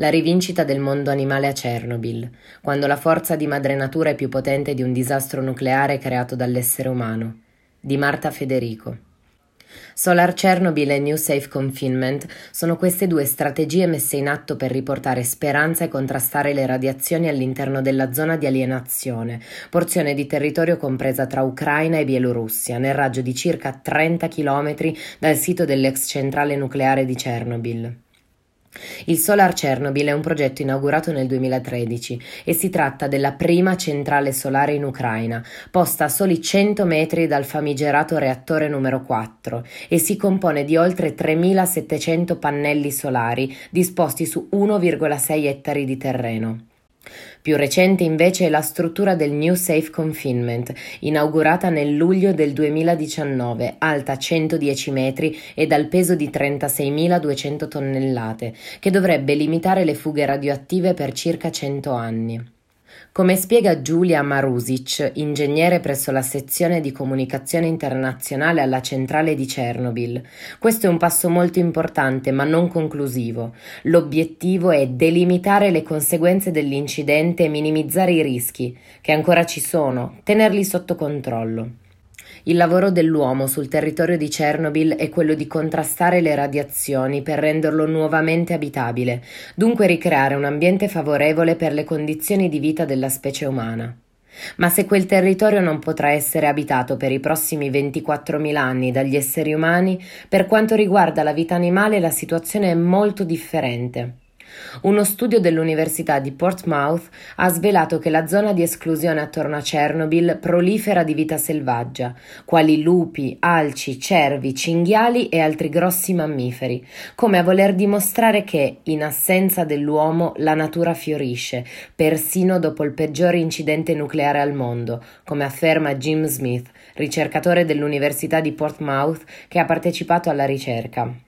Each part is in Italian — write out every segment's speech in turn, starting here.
La rivincita del mondo animale a Chernobyl, quando la forza di madre natura è più potente di un disastro nucleare creato dall'essere umano, di Marta Federico. Solar Chernobyl e New Safe Confinement sono queste due strategie messe in atto per riportare speranza e contrastare le radiazioni all'interno della zona di alienazione, porzione di territorio compresa tra Ucraina e Bielorussia, nel raggio di circa 30 km dal sito dell'ex centrale nucleare di Chernobyl. Il Solar Chernobyl è un progetto inaugurato nel 2013 e si tratta della prima centrale solare in Ucraina, posta a soli 100 metri dal famigerato reattore numero 4 e si compone di oltre 3.700 pannelli solari disposti su 1,6 ettari di terreno. Più recente invece è la struttura del New Safe Confinement, inaugurata nel luglio del 2019, alta 110 metri e dal peso di 36.200 tonnellate, che dovrebbe limitare le fughe radioattive per circa 100 anni. Come spiega Giulia Marusic, ingegnere presso la sezione di comunicazione internazionale alla centrale di Chernobyl, questo è un passo molto importante ma non conclusivo. L'obiettivo è delimitare le conseguenze dell'incidente e minimizzare i rischi, che ancora ci sono, tenerli sotto controllo. Il lavoro dell'uomo sul territorio di Chernobyl è quello di contrastare le radiazioni per renderlo nuovamente abitabile, dunque ricreare un ambiente favorevole per le condizioni di vita della specie umana. Ma se quel territorio non potrà essere abitato per i prossimi 24.000 anni dagli esseri umani, per quanto riguarda la vita animale la situazione è molto differente. Uno studio dell'Università di Portsmouth ha svelato che la zona di esclusione attorno a Chernobyl prolifera di vita selvaggia, quali lupi, alci, cervi, cinghiali e altri grossi mammiferi, come a voler dimostrare che, in assenza dell'uomo, la natura fiorisce, persino dopo il peggiore incidente nucleare al mondo, come afferma Jim Smith, ricercatore dell'Università di Portsmouth che ha partecipato alla ricerca.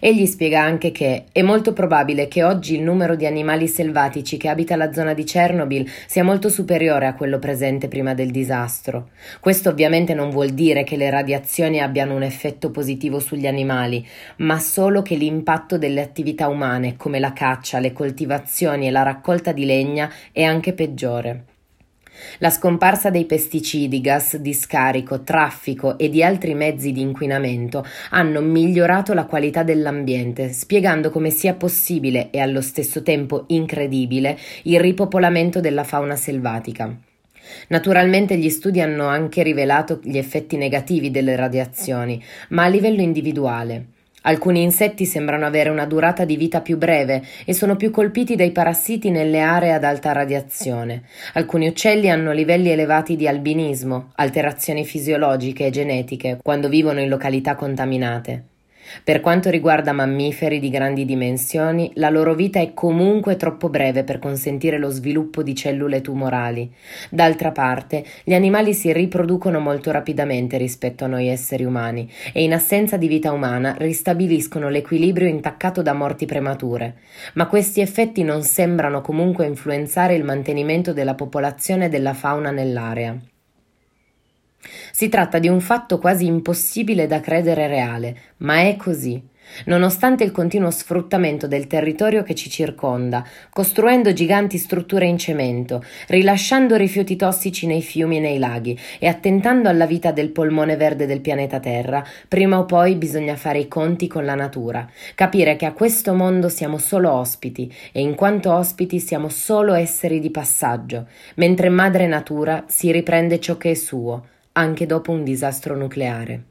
Egli spiega anche che è molto probabile che oggi il numero di animali selvatici che abita la zona di Chernobyl sia molto superiore a quello presente prima del disastro. Questo ovviamente non vuol dire che le radiazioni abbiano un effetto positivo sugli animali, ma solo che l'impatto delle attività umane, come la caccia, le coltivazioni e la raccolta di legna, è anche peggiore. La scomparsa dei pesticidi, gas di scarico, traffico e di altri mezzi di inquinamento hanno migliorato la qualità dell'ambiente, spiegando come sia possibile e allo stesso tempo incredibile il ripopolamento della fauna selvatica. Naturalmente gli studi hanno anche rivelato gli effetti negativi delle radiazioni, ma a livello individuale. Alcuni insetti sembrano avere una durata di vita più breve e sono più colpiti dai parassiti nelle aree ad alta radiazione. Alcuni uccelli hanno livelli elevati di albinismo, alterazioni fisiologiche e genetiche, quando vivono in località contaminate. Per quanto riguarda mammiferi di grandi dimensioni, la loro vita è comunque troppo breve per consentire lo sviluppo di cellule tumorali. D'altra parte, gli animali si riproducono molto rapidamente rispetto a noi esseri umani e in assenza di vita umana ristabiliscono l'equilibrio intaccato da morti premature. Ma questi effetti non sembrano comunque influenzare il mantenimento della popolazione della fauna nell'area. Si tratta di un fatto quasi impossibile da credere reale, ma è così. Nonostante il continuo sfruttamento del territorio che ci circonda, costruendo giganti strutture in cemento, rilasciando rifiuti tossici nei fiumi e nei laghi e attentando alla vita del polmone verde del pianeta Terra, prima o poi bisogna fare i conti con la natura, capire che a questo mondo siamo solo ospiti e in quanto ospiti siamo solo esseri di passaggio, mentre madre natura si riprende ciò che è suo, anche dopo un disastro nucleare.